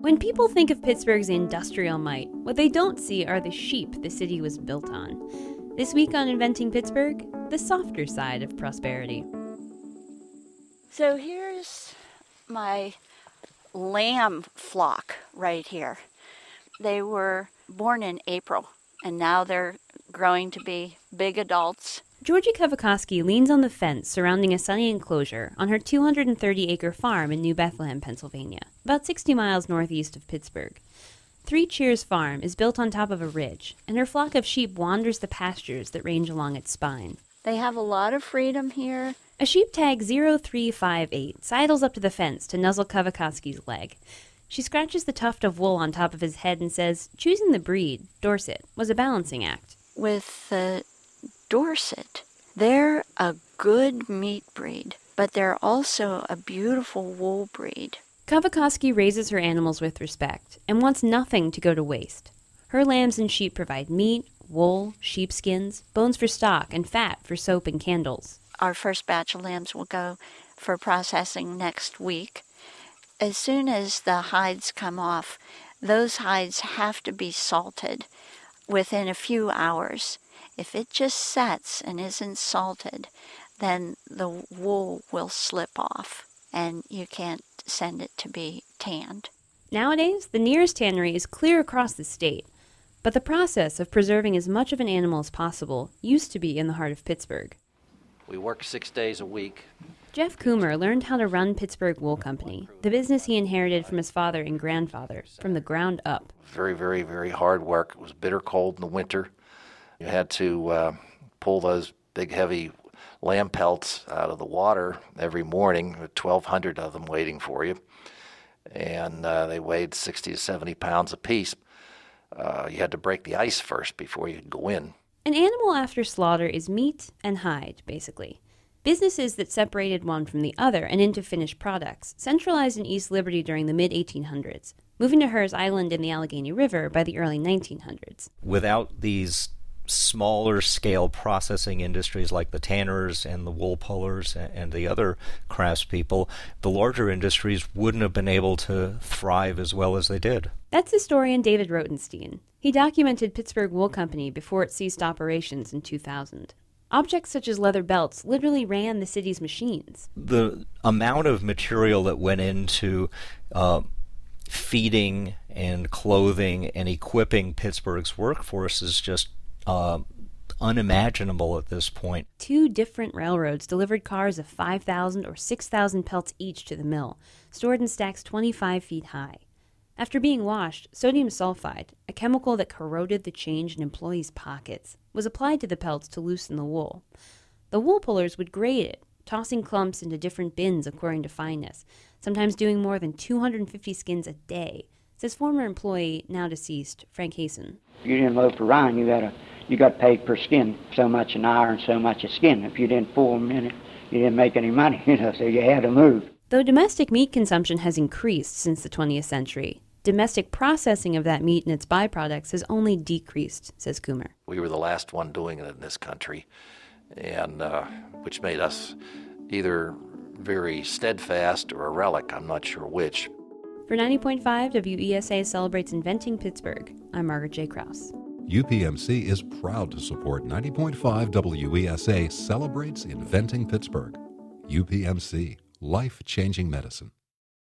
When people think of Pittsburgh's industrial might, what they don't see are the sheep the city was built on. This week on Inventing Pittsburgh, the softer side of prosperity. So here's my lamb flock right here. They were born in April and now they're growing to be big adults. Georgie Kovacosky leans on the fence surrounding a sunny enclosure on her 230 acre farm in New Bethlehem, Pennsylvania, about 60 miles northeast of Pittsburgh. Three Cheers Farm is built on top of a ridge, and her flock of sheep wanders the pastures that range along its spine. They have a lot of freedom here. A sheep tag 0358 sidles up to the fence to nuzzle Kovacosky's leg. She scratches the tuft of wool on top of his head and says choosing the breed, Dorset, was a balancing act. With the Dorset. They're a good meat breed, but they're also a beautiful wool breed. Kovacosky raises her animals with respect and wants nothing to go to waste. Her lambs and sheep provide meat, wool, sheepskins, bones for stock, and fat for soap and candles. Our first batch of lambs will go for processing next week. As soon as the hides come off, those hides have to be salted within a few hours. If it just sets and isn't salted, then the wool will slip off and you can't send it to be tanned. Nowadays, the nearest tannery is clear across the state, but the process of preserving as much of an animal as possible used to be in the heart of Pittsburgh. We work six days a week. Jeff Coomer learned how to run Pittsburgh Wool Company, the business he inherited from his father and grandfather, from the ground up. Very, very, very hard work. It was bitter cold in the winter. You had to uh, pull those big, heavy lamb pelts out of the water every morning, 1,200 of them waiting for you. And uh, they weighed 60 to 70 pounds apiece. Uh, you had to break the ice first before you could go in. An animal after slaughter is meat and hide, basically. Businesses that separated one from the other and into finished products centralized in East Liberty during the mid 1800s, moving to Herr's Island in the Allegheny River by the early 1900s. Without these smaller scale processing industries like the tanners and the wool pullers and the other craftspeople, the larger industries wouldn't have been able to thrive as well as they did. That's historian David Rotenstein. He documented Pittsburgh Wool Company before it ceased operations in 2000. Objects such as leather belts literally ran the city's machines. The amount of material that went into uh, feeding and clothing and equipping Pittsburgh's workforce is just uh, unimaginable at this point. Two different railroads delivered cars of 5,000 or 6,000 pelts each to the mill, stored in stacks 25 feet high. After being washed, sodium sulfide, a chemical that corroded the change in employees' pockets, was applied to the pelts to loosen the wool. The wool pullers would grade it, tossing clumps into different bins according to fineness, sometimes doing more than 250 skins a day, says former employee, now deceased, Frank Hasten. If you didn't load for Ryan, you got a you got paid per skin, so much an hour and so much a skin. If you didn't pull them in it, you didn't make any money, you know, so you had to move. Though domestic meat consumption has increased since the 20th century, domestic processing of that meat and its byproducts has only decreased, says Coomer. We were the last one doing it in this country, and uh, which made us either very steadfast or a relic. I'm not sure which. For 90.5 WESA celebrates inventing Pittsburgh. I'm Margaret J. Krauss. UPMC is proud to support 90.5 WESA celebrates inventing Pittsburgh. UPMC, life changing medicine.